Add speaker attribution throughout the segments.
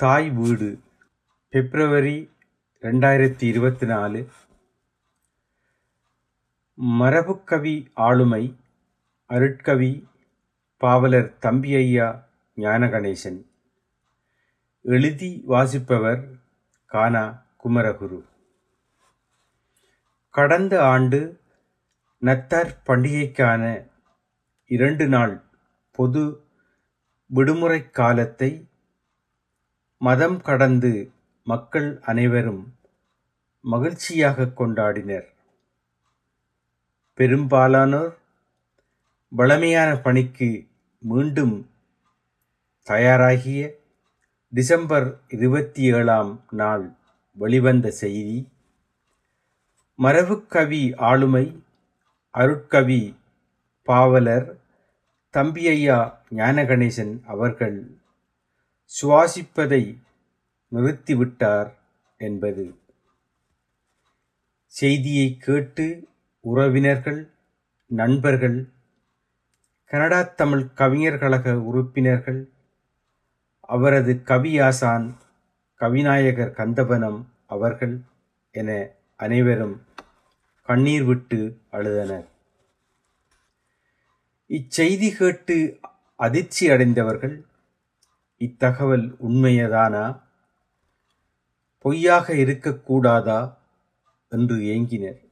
Speaker 1: தாய் வீடு பிப்ரவரி ரெண்டாயிரத்தி இருபத்தி நாலு. மரபுக்கவி ஆளுமை அருட்கவி பாவலர் தம்பியா ஞானகணேசன். எழுதி வாசிப்பவர் கானா குமரகுரு. கடந்த ஆண்டு நத்தார் பண்டிகைக்கான இரண்டு நாள் பொது விடுமுறை காலத்தை மதம் கடந்து மக்கள் அனைவரும் மகிழ்ச்சியாக கொண்டாடினர். பெரும்பாலானோர் வளமையான பணிக்கு மீண்டும் தயாராகிய டிசம்பர் இருபத்தி ஏழாம் நாள் வெளிவந்த செய்தி மரபுக்கவி ஆளுமை அருட்கவி பாவலர் தம்பியையா ஞானகணேசன் அவர்கள் சுவாசிப்பதை நிறுத்திவிட்டார் என்பது. செய்தியை கேட்டு உறவினர்கள் நண்பர்கள் கனடா தமிழ் கவிஞர் கழக உறுப்பினர்கள் அவரது கவியாசான் கவிநாயகர் கந்தபனம் அவர்கள் என அனைவரும் கண்ணீர் விட்டு அழுதனர். இச்செய்தி கேட்டு அதிர்ச்சி அடைந்தவர்கள் இத்தகவல் உண்மையதானா? பொய்யாக இருக்கக்கூடாதா? என்று ஏங்கினர்.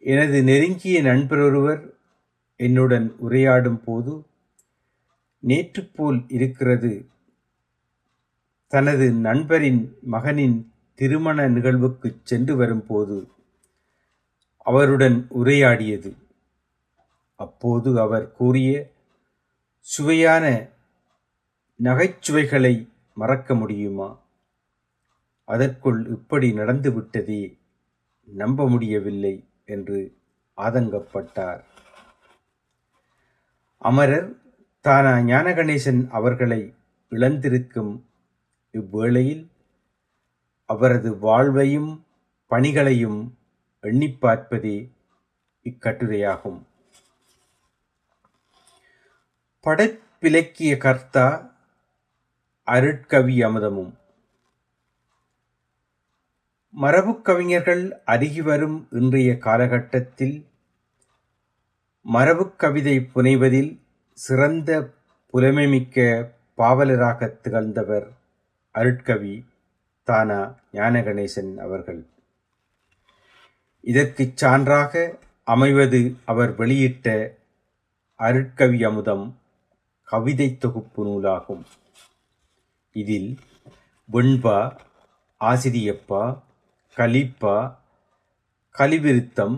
Speaker 1: எனது நெருங்கிய நண்பர் ஒருவர் என்னுடன் உரையாடும் போது நேற்று போல் இருக்கிறது. தனது நண்பரின் மகனின் திருமண நிகழ்வுக்கு சென்று வரும்போது அவருடன் உரையாடியது. அப்போது அவர் கூறிய சுவையான நகைச்சுவைகளை மறக்க முடியுமா? அதற்குள் இப்படி நடந்துவிட்டதே நம்ப முடியவில்லை என்று ஆதங்கப்பட்டார். அமரர் தானா ஞானகணேசன் அவர்களை இழந்திருக்கும் இவ்வேளையில் அவரது வாழ்வையும் பணிகளையும் எண்ணி பார்ப்பதே இக்கட்டுரையாகும். படைப்பிலக்கிய கர்த்தா அருட்கவி அமுதமும். மரபுக்கவிஞர்கள் அருகி வரும் இன்றைய காலகட்டத்தில் மரபுக்கவிதை புனைவதில் சிறந்த புலமைமிக்க பாவலராக திகழ்ந்தவர் அருட்கவி தானா ஞானகணேசன் அவர்கள். இதற்குச் சான்றாக அமைவது அவர் வெளியிட்ட அருட்கவி அமுதம் கவிதை தொகுப்பு நூலாகும். இதில் வெண்பா ஆசிரியப்பா கலிப்பா கலிவிருத்தம்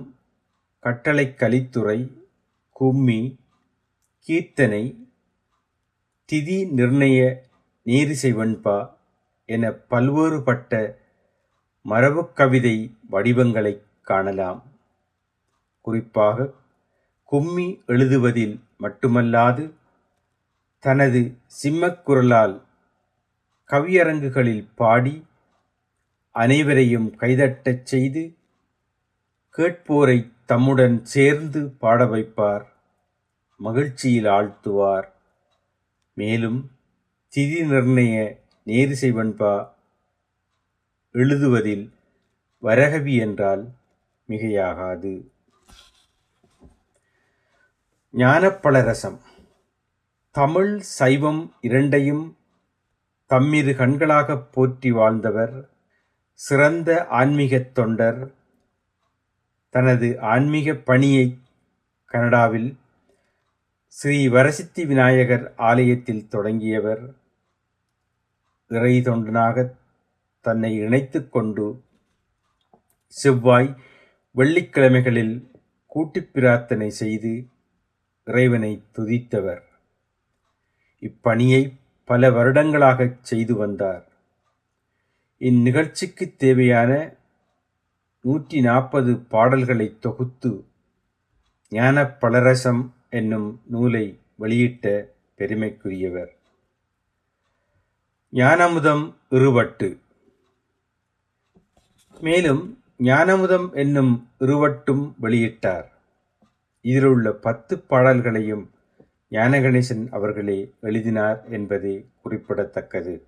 Speaker 1: கட்டளை கலித்துறை கும்மி கீர்த்தனை திதி நிர்ணய நேரிசை வெண்பா என பல்வேறுபட்ட மரபுக் கவிதை வடிவங்களை காணலாம். குறிப்பாக கும்மி எழுதுவதில் மட்டுமல்லாது தனது சிம்மக்குரலால் கவியரங்குகளில் பாடி அனைவரையும் கைதட்டச் செய்து கேட்போரை தம்முடன் சேர்ந்து பாட வைப்பார். மகிழ்ச்சியில் ஆழ்த்துவார். மேலும் திதி நிர்ணய நேரிசைவன்பா எழுதுவதில் வரகவி என்றால் மிகையாகாது. ஞானப்பழரசம். தமிழ் சைவம் இரண்டையும் தம்மிரு கண்களாகப் போற்றி வாழ்ந்தவர் சிறந்த ஆன்மீகத் தொண்டர் தனது ஆன்மீக பணியை கனடாவில் ஸ்ரீ வரசித்தி விநாயகர் ஆலயத்தில் தொடங்கியவர். இறை தொண்டனாக தன்னை இணைத்து கொண்டு செவ்வாய் வெள்ளிக்கிழமைகளில் கூட்டுப் பிரார்த்தனை செய்து இறைவனை துதித்தவர். இப்பணியை பல வருடங்களாகச் செய்து வந்தார். இந்நிகழ்ச்சிக்கு தேவையான நூற்றி நாற்பது பாடல்களை தொகுத்து ஞான பலரசம் என்னும் நூலை வெளியிட்ட பெருமைக்குரியவர். ஞானமுதம் இருவட்டு. மேலும் ஞானமுதம் என்னும் இருவட்டும் வெளியிட்டார். இதிலுள்ள பத்து பாடல்களையும் ஞானகணேசன் அவர்களே எழுதினார் என்பது குறிப்பிடத்தக்கது.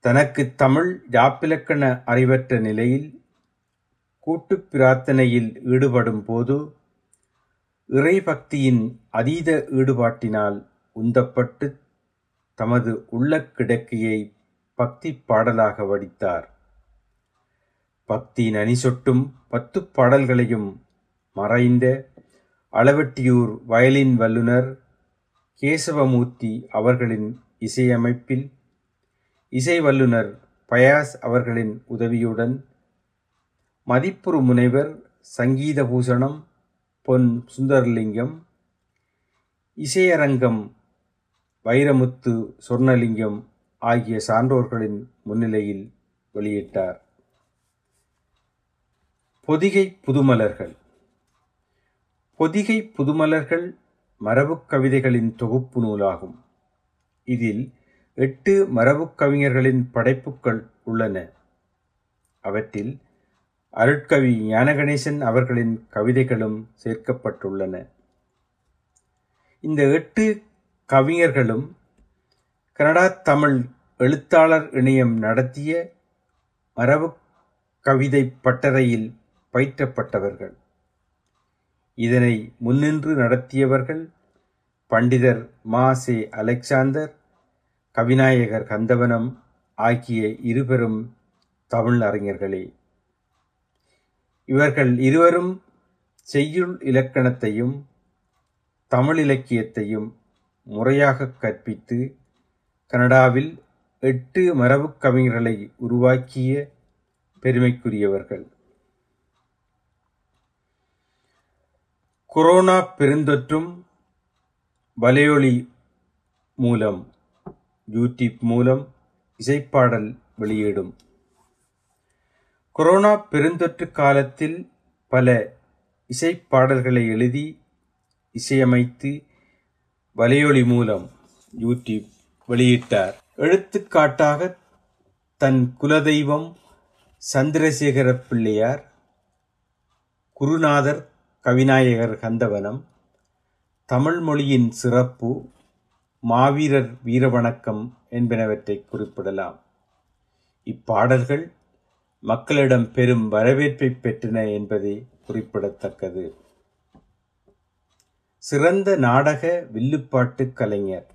Speaker 1: தனக்கு தமிழ் யாப்பிலக்கண அறிவற்ற நிலையில் கூட்டுப் பிரார்த்தனையில் ஈடுபடும் போது இறைபக்தியின் அதீத ஈடுபாட்டினால் உந்தப்பட்டு தமது உள்ள கிடக்கையை பக்தி பாடலாக வடித்தார். பக்தி நனிசொட்டும் பத்து பாடல்களையும் மறைந்த அளவெட்டியூர் வயலின் வல்லுனர் கேசவமூர்த்தி அவர்களின் இசையமைப்பில் இசை வல்லுனர் பயாஸ் அவர்களின் உதவியுடன் மதிப்புறு முனைவர் சங்கீத பூஷணம் பொன் சுந்தரலிங்கம் இசையரங்கம் வைரமுத்து சொர்ணலிங்கம் ஆகிய சான்றோர்களின் முன்னிலையில் வெளியிட்டார். பொதிகை புதுமலர்கள். பொதிகை புதுமலர்கள் மரபுக் கவிதைகளின் தொகுப்பு நூலாகும். இதில் எட்டு மரபுக் கவிஞர்களின் படைப்புக்கள் உள்ளன. அவற்றில் அருட்கவி ஞானகணேசன் அவர்களின் கவிதைகளும் சேர்க்கப்பட்டுள்ளன. இந்த எட்டு கவிஞர்களும் கனடா தமிழ் எழுத்தாளர் இணையம் நடத்திய மரபு கவிதை பட்டறையில் பயிற்றப்பட்டவர்கள். இதனை முன்னின்று நடத்தியவர்கள் பண்டிதர் மா. சே. அலெக்சாந்தர் கவிநாயகர் கந்தவனம் ஆகிய இருபெரும் தமிழ் அறிஞர்களே. இவர்கள் இருவரும் செய்யுள் இலக்கணத்தையும் தமிழ் இலக்கியத்தையும் முறையாக கற்பித்து கனடாவில் எட்டு மரபுக் கவிஞர்களை உருவாக்கிய பெருமைக்குரியவர்கள். கொரோனா பெருந்தொற்றும் வலையொலி மூலம் யூடியூப் மூலம் இசைப்பாடல் வெளியிடும். கொரோனா பெருந்தொற்று காலத்தில் பல இசைப்பாடல்களை எழுதி இசையமைத்து வலையொலி மூலம் யூடியூப் வெளியிட்டார். எடுத்துக்காட்டாக தன் குலதெய்வம் சந்திரசேகர பிள்ளையார் குருநாதர் கவிநாயகர் கந்தவனம் தமிழ் மொழியின் சிறப்பு மாவீரர் வீரவணக்கம் என்பனவற்றை குறிப்பிடலாம். இப்பாடல்கள் மக்களிடம் பெரும் வரவேற்பை பெற்றன என்பதே குறிப்பிடத்தக்கது. சிறந்த நாடக வில்லுப்பாட்டு கலைஞர்.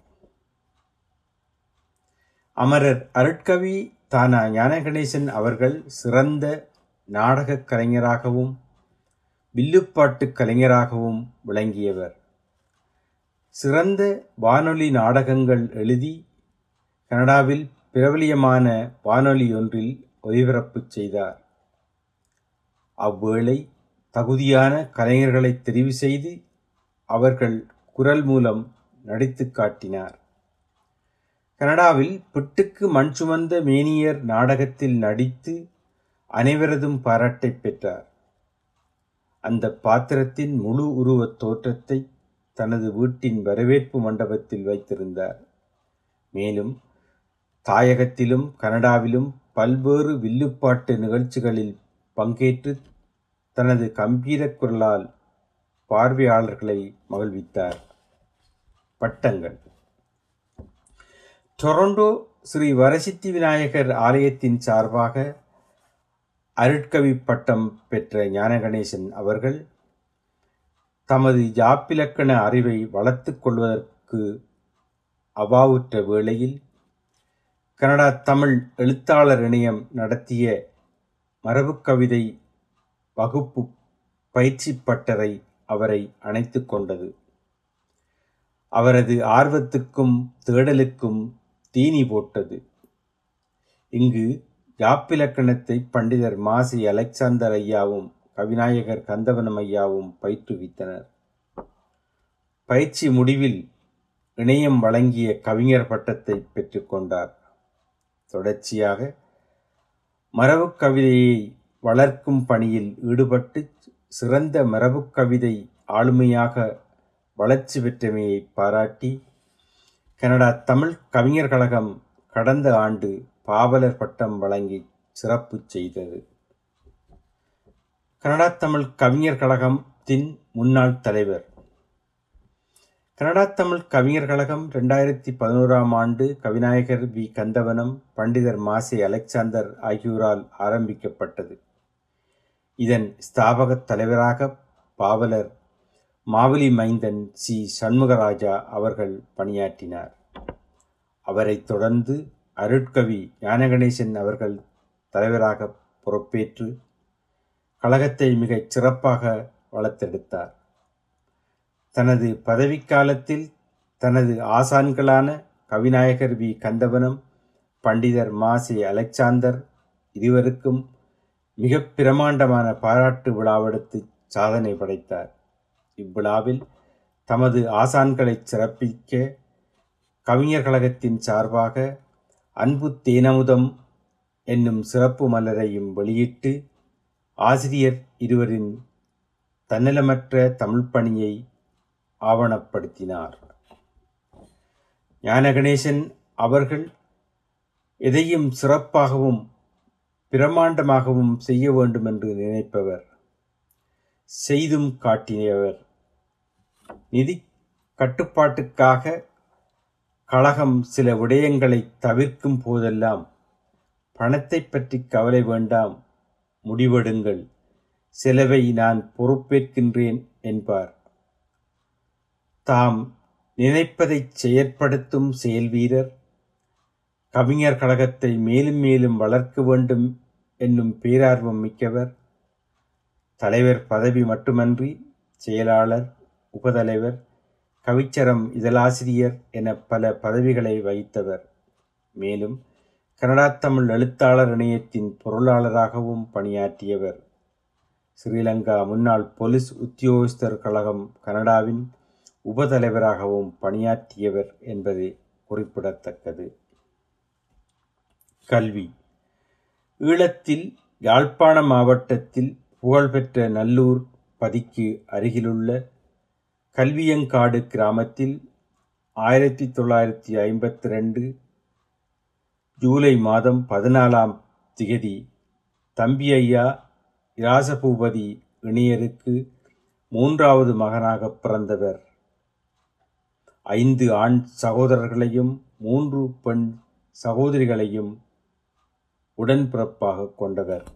Speaker 1: அமரர் அருட்கவி தானா ஞானகணேசன் அவர்கள் சிறந்த நாடகக் கலைஞராகவும் வில்லுப்பாட்டு கலைஞராகவும் விளங்கியவர். சிறந்த வானொலி நாடகங்கள் எழுதி கனடாவில் பிரபலியமான வானொலி ஒன்றில் ஒலிபரப்பு செய்தார். அவ்வேளை தகுதியான கலைஞர்களை தெரிவு செய்து அவர்கள் குரல் மூலம் நடித்து காட்டினார். கனடாவில் பிட்டுக்கு மண் சுமந்த மேனியர் நாடகத்தில் நடித்து அனைவரதும் பாராட்டை பெற்றார். அந்த பாத்திரத்தின் முழு உருவத் தோற்றத்தை தனது வீட்டின் வரவேற்பு மண்டபத்தில் வைத்திருந்தார். மேலும் தாயகத்திலும் கனடாவிலும் பல்வேறு வில்லுப்பாட்டு நிகழ்ச்சிகளில் பங்கேற்று தனது கம்பீர குரலால் பார்வையாளர்களை மகிழ்வித்தார். பட்டங்கள். டொரண்டோ ஸ்ரீ வரசித்தி விநாயகர் ஆலயத்தின் சார்பாக அருட்கவி பட்டம் பெற்ற ஞானகணேசன் அவர்கள் தமது யாப்பிலக்கண அறிவை வளர்த்து கொள்வதற்கு அவாவுற்ற வேளையில் கனடா தமிழ் எழுத்தாளர் இணையம் நடத்திய மரபுக்கவிதை வகுப்பு பயிற்சி பட்டறை அவரை அணைத்து கொண்டது. அவரது ஆர்வத்துக்கும் தேடலுக்கும் தீனி போட்டது. இங்கு யாப்பிலக்கணத்தை பண்டிதர் மாசி அலெக்சாந்தர் ஐயாவும் கவிநாயகர் கந்தவனம் ஐயாவும் பயிற்றுவித்தனர். பயிற்சி முடிவில் இணையம் வழங்கிய கவிஞர் பட்டத்தை பெற்றுக்கொண்டார் தொடர்ச்சியாக மரபுக் கவிதையை வளர்க்கும் பணியில் ஈடுபட்டு சிறந்த மரபுக் கவிதை ஆளுமையாக வளர்ச்சி பெற்றமையை பாராட்டி கனடா தமிழ் கவிஞர் கழகம் கடந்த ஆண்டு பாவலர் பட்டம் வழங்கி சிறப்பு செய்தது. கனடா தமிழ் கவிஞர் கழகத்தின் முன்னாள் தலைவர். கனடா தமிழ் கவிஞர் கழகம் ரெண்டாயிரத்தி பதினோராம் ஆண்டு கவிநாயகர் வி. கந்தவனம் பண்டிதர் மாசி அலெக்சாந்தர் ஆகியோரால் ஆரம்பிக்கப்பட்டது. இதன் ஸ்தாபகத் தலைவராக பாவலர் மாவலி மைந்தன் சி. சண்முகராஜா அவர்கள் பணியாற்றினார். அவரைத் தொடர்ந்து அருட்கவி ஞானகணேசன் அவர்கள் தலைவராக பொறுப்பேற்று கழகத்தை மிகச் சிறப்பாக வளர்த்தெடுத்தார். தனது பதவிக்காலத்தில் தனது ஆசான்களான கவிநாயகர் வி. கந்தவனம் பண்டிதர் மாசி அலெக்சாந்தர் இருவருக்கும் மிக பிரமாண்டமான பாராட்டு விழாவெடுத்து சாதனை படைத்தார். இவ்விழாவில் தமது ஆசான்களை சிறப்பிக்க கவிஞர் கழகத்தின் சார்பாக அன்பு தேனமுதம் என்னும் சிறப்பு மலரையும் வெளியிட்டு ஆசிரியர் இருவரின் தன்னலமற்ற தமிழ் பணியை ஆவணப்படுத்தினார். ஞானகணேசன் அவர்கள் எதையும் சிறப்பாகவும் பிரமாண்டமாகவும் செய்ய வேண்டும் என்று நினைப்பவர் செய்தும் காட்டியவர். நிதி கட்டுப்பாட்டுக்காக கழகம் சில விடயங்களை தவிர்க்கும் போதெல்லாம் பணத்தை பற்றி கவலை வேண்டாம். முடிவெடுங்கள். செலவை நான் பொறுப்பேற்கின்றேன் என்பார். தாம் நினைப்பதைச் செயற்படுத்தும் செயல்வீரர் கவிஞர் கழகத்தை மேலும் மேலும் வளர்க்க வேண்டும் என்னும் பேரார்வம் மிக்கவர் தலைவர் பதவி மட்டுமன்றி செயலாளர் உபதலைவர் கவிச்சரம் இதழாசிரியர் என பல பதவிகளை வகித்தவர். மேலும் கனடா தமிழ் எழுத்தாளர் இணையத்தின் பொருளாளராகவும் பணியாற்றியவர். ஸ்ரீலங்கா முன்னாள் போலீஸ் உத்தியோகஸ்தர் கழகம் கனடாவின் உபதலைவராகவும் பணியாற்றியவர் என்பது குறிப்பிடத்தக்கது. கல்வி. ஈழத்தில் யாழ்ப்பாண மாவட்டத்தில் புகழ்பெற்ற நல்லூர் பதிக்கு அருகிலுள்ள கல்வியங்காடு கிராமத்தில் ஆயிரத்தி தொள்ளாயிரத்தி ஐம்பத்தி ரெண்டு ஜூலை மாதம் பதினாலாம் திகதி தம்பி ஐயா இராசபூபதி இணையருக்கு மூன்றாவது மகனாக பிறந்தவர். ஐந்து ஆண் சகோதரர்களையும் மூன்று பெண் சகோதரிகளையும் உடன்பிறப்பாக கொண்டவர்.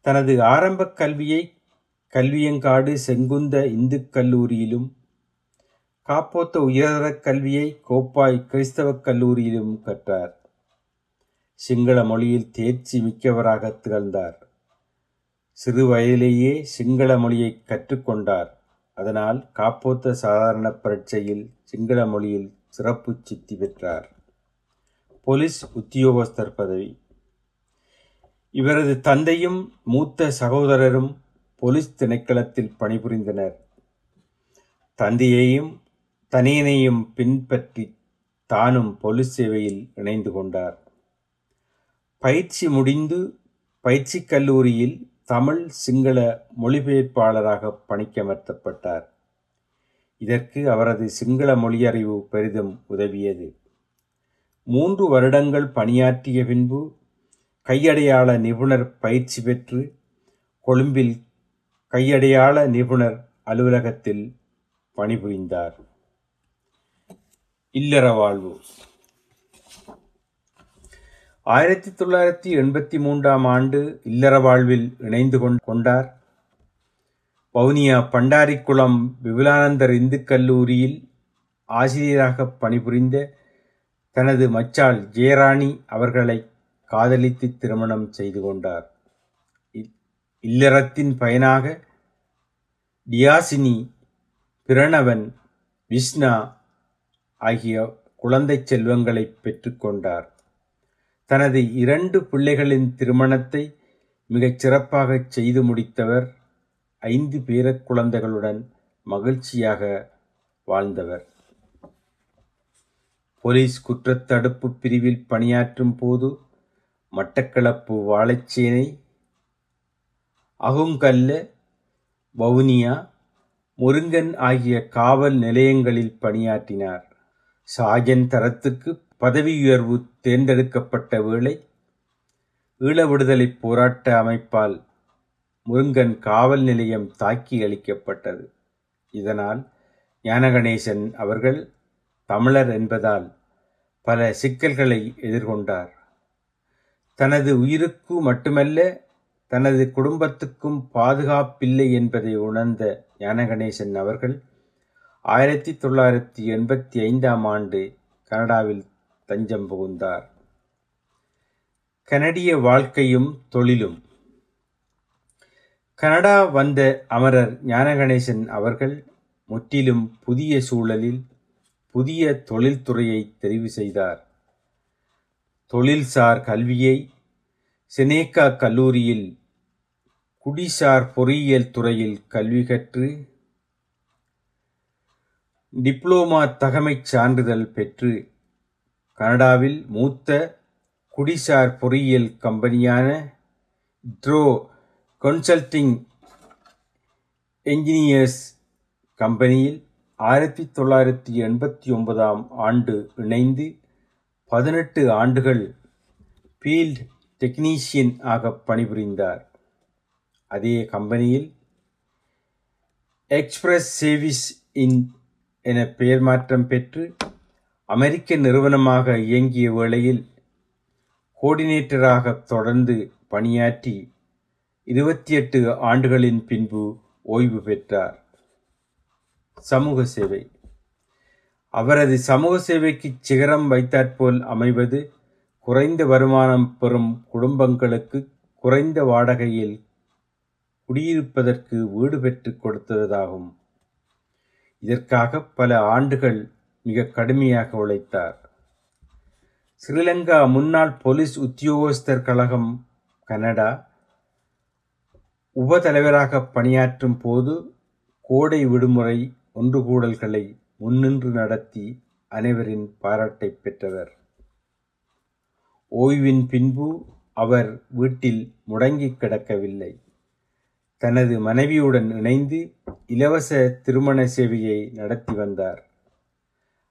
Speaker 1: தனது ஆரம்ப கல்வியை கல்வியங்காடு செங்குந்த இந்துக் கல்லூரியிலும் காப்போத்த உயர்தரக் கல்வியை கோப்பாய் கிறிஸ்தவக் கல்லூரியிலும் கற்றார். சிங்கள மொழியில் தேர்ச்சி மிக்கவராக திகழ்ந்தார். சிறு வயதிலேயே சிங்கள மொழியை கற்றுக்கொண்டார். அதனால் காப்போத்த சாதாரண பரீட்சையில் சிங்கள மொழியில் சிறப்பு சித்தி பெற்றார். போலீஸ் உத்தியோகஸ்தர் பதவி. இவரது தந்தையும் மூத்த சகோதரரும் போலீஸ் திணைக்களத்தில் பணிபுரிந்தனர். தந்தையையும் தனியனையும் பின்பற்றி தானும் போலீஸ் சேவையில் இணைந்து கொண்டார். பயிற்சி முடிந்து பயிற்சி கல்லூரியில் தமிழ் சிங்கள மொழிபெயர்ப்பாளராக பணிக்கமர்த்தப்பட்டார். இதற்கு அவரது சிங்கள மொழியறிவு பெரிதும் உதவியது. மூன்று வருடங்கள் பணியாற்றிய பின்பு கையடையாள நிபுணர் பயிற்சி பெற்று கொழும்பில் கையடையாள நிபுணர் அலுவலகத்தில் பணிபுரிந்தார். இல்லற வாழ்வு. ஆயிரத்தி தொள்ளாயிரத்தி எண்பத்தி மூன்றாம் ஆண்டு இல்லற வாழ்வில் இணைந்து கொண்டார். வவுனியா பண்டாரிக்குளம் விபுலானந்தர் இந்து கல்லூரியில் ஆசிரியராக பணிபுரிந்த தனது மச்சாள் ஜெயராணி அவர்களை காதலித்து திருமணம் செய்து கொண்டார். இல்லறத்தின் பயனாக டியாசினி பிரணவன் விஷ்ணா ஆகிய குழந்தை செல்வங்களை பெற்றுக்கொண்டார் தனது இரண்டு பிள்ளைகளின் திருமணத்தை மிகச் சிறப்பாக செய்து முடித்தவர் ஐந்து பேர குழந்தைகளுடன் மகிழ்ச்சியாக வாழ்ந்தவர். போலீஸ் குற்றத்தடுப்பு பிரிவில் பணியாற்றும் போது மட்டக்களப்பு வாழைச்சேனை அகுங்கல்ல வவுனியா முருங்கன் ஆகிய காவல் நிலையங்களில் பணியாற்றினார். சாஜன் தரத்துக்கு பதவி உயர்வு தேர்ந்தெடுக்கப்பட்ட வேளை ஈழ விடுதலை போராட்ட அமைப்பால் முருங்கன் காவல் நிலையம் தாக்கி அளிக்கப்பட்டது. இதனால் ஞானகணேசன் அவர்கள் தமிழர் என்பதால் பல சிக்கல்களை எதிர்கொண்டார். தனது உயிருக்கு மட்டுமல்ல தனது குடும்பத்துக்கும் பாதுகாப்பில்லை என்பதை உணர்ந்த ஞானகணேசன் அவர்கள் ஆயிரத்தி தொள்ளாயிரத்தி எண்பத்தி ஐந்தாம் ஆண்டு கனடாவில் தஞ்சம் புகுந்தார். கனடிய வாழ்க்கையும் தொழிலும். கனடா வந்த அமரர் ஞானகணேசன் அவர்கள் முற்றிலும் புதிய சூழலில் புதிய தொழில்துறையை தெரிவு செய்தார். தொழில்சார் கல்வியை செனேகா கல்லூரியில் குடிசார் பொறியியல் துறையில் கல்வி கற்று டிப்ளோமா தகமைச் சான்றிதழ் பெற்று கனடாவில் மூத்த குடிசார் பொறியியல் கம்பெனியான ட்ரோ கன்சல்டிங் என்ஜினியர்ஸ் கம்பெனியில் ஆயிரத்தி தொள்ளாயிரத்தி எண்பத்தி ஒன்பதாம் ஆண்டு இணைந்து பதினெட்டு ஆண்டுகள் ஃபீல்ட் டெக்னீஷியன் ஆக பணிபுரிந்தார். அதே கம்பெனியில் எக்ஸ்பிரஸ் சேவிஸ் இன் என பெயர் மாற்றம் பெற்று அமெரிக்க நிறுவனமாக இயங்கிய வேளையில் கோஆர்டினேட்டராக தொடர்ந்து பணியாற்றி இருபத்தி எட்டு ஆண்டுகளின் பின்பு ஓய்வு பெற்றார். சமூக சேவை. அவரது சமூக சேவைக்கு சிகரம் வைத்தாற்போல் அமைவது குறைந்த வருமானம் பெறும் குடும்பங்களுக்கு குறைந்த வாடகையில் குடியிருப்பதற்கு வீடு பெற்றுக் கொடுத்ததாகும். இதற்காக பல ஆண்டுகள் மிக கடுமையாக உழைத்தார். ஸ்ரீலங்கா முன்னாள் போலீஸ் உத்தியோகஸ்தர் கழகம் கனடா உபதலைவராக பணியாற்றும் போது கோடை விடுமுறை ஒன்றுகூடல்களை முன்னின்று நடத்தி அனைவரின் பாராட்டை பெற்றவர். ஓய்வின் பின்பு அவர் வீட்டில் முடங்கி கிடக்கவில்லை. தனது மனைவியுடன் இணைந்து இலவச திருமண சேவையை நடத்தி வந்தார்.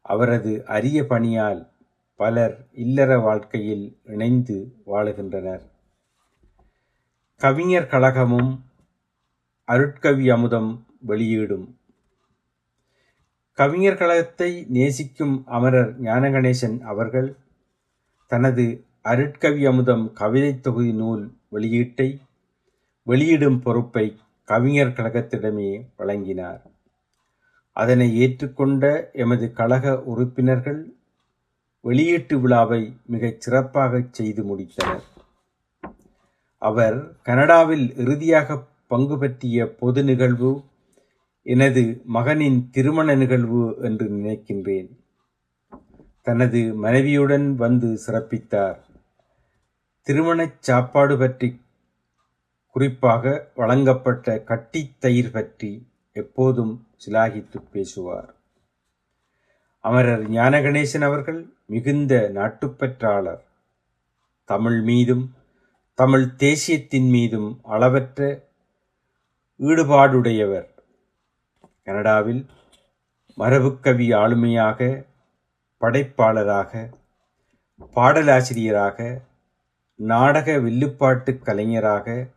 Speaker 1: அவரது அரிய பணியால் பலர் இல்லற வாழ்க்கையில் இணைந்து வாழுகின்றனர். கவிஞர் கழகமும் அருட்கவி அமுதம் வெளியீடும். கவிஞர் கழகத்தை நேசிக்கும் அமரர் ஞானகணேசன் அவர்கள் தனது அருட்கவி அமுதம் கவிதை தொகுதி நூல் வெளியீட்டை வெளியிடும் பொறுப்பை கவிஞர் கழகத்திடமே வழங்கினார். அதனை ஏற்றுக்கொண்ட எமது கழக உறுப்பினர்கள் வெளியீட்டு விழாவை மிகச் சிறப்பாக செய்து முடித்தனர். அவர் கனடாவில் இறுதியாக பங்கு பற்றிய பொது நிகழ்வு எனது மகனின் திருமண நிகழ்வு என்று நினைக்கின்றேன். தனது மனைவியுடன் வந்து சிறப்பித்தார். திருமணச் சாப்பாடு பற்றி குறிப்பாக வழங்கப்பட்ட கட்டித் தயிர் பற்றி எப்போதும் சிலாகித்து பேசுவார். அமரர் ஞானகணேசன் அவர்கள் மிகுந்த நாட்டுப்பற்றாளர் தமிழ் மீதும் தமிழ் தேசியத்தின் மீதும் அளவற்ற ஈடுபாடுடையவர். கனடாவில் மரபுக்கவி ஆளுமையாக படைப்பாளராக பாடலாசிரியராக நாடக வில்லுப்பாட்டு கலைஞராக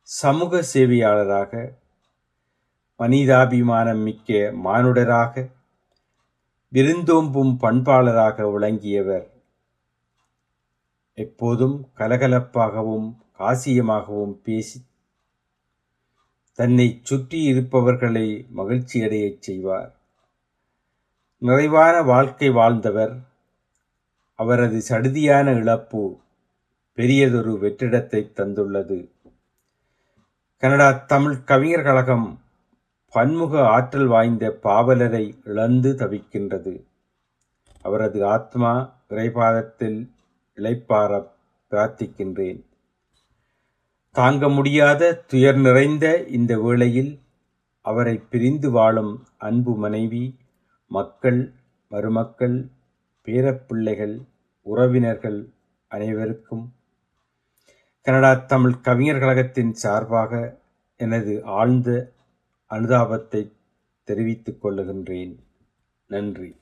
Speaker 1: சமூக சேவையாளராக மனிதாபிமானம் மிக்க மானுடராக விருந்தோம்பும் பண்பாளராக விளங்கியவர். எப்போதும் கலகலப்பாகவும் காசியமாகவும் பேசி தன்னை சுற்றி இருப்பவர்களை மகிழ்ச்சியடையச் செய்வார். நிறைவான வாழ்க்கை வாழ்ந்தவர். அவரது சடுதியான இழப்பு பெரியதொரு வெற்றிடத்தை தந்துள்ளது. கனடா தமிழ் கவிஞர் கழகம் பன்முக ஆற்றல் வாய்ந்த பாவலரை இழந்து தவிக்கின்றது. அவரது ஆத்மா இறைபாதத்தில் இழைப்பார பிரார்த்திக்கின்றேன். தாங்க முடியாத துயர் நிறைந்த இந்த வேளையில் அவரை பிரிந்து வாழும் அன்பு மனைவி மக்கள் மருமக்கள் பேரப்பிள்ளைகள் உறவினர்கள் அனைவருக்கும் கனடா தமிழ் கவிஞர் கழகத்தின் சார்பாக எனது ஆழ்ந்த அனுதாபத்தை தெரிவித்துக் கொள்ளுகின்றேன். நன்றி.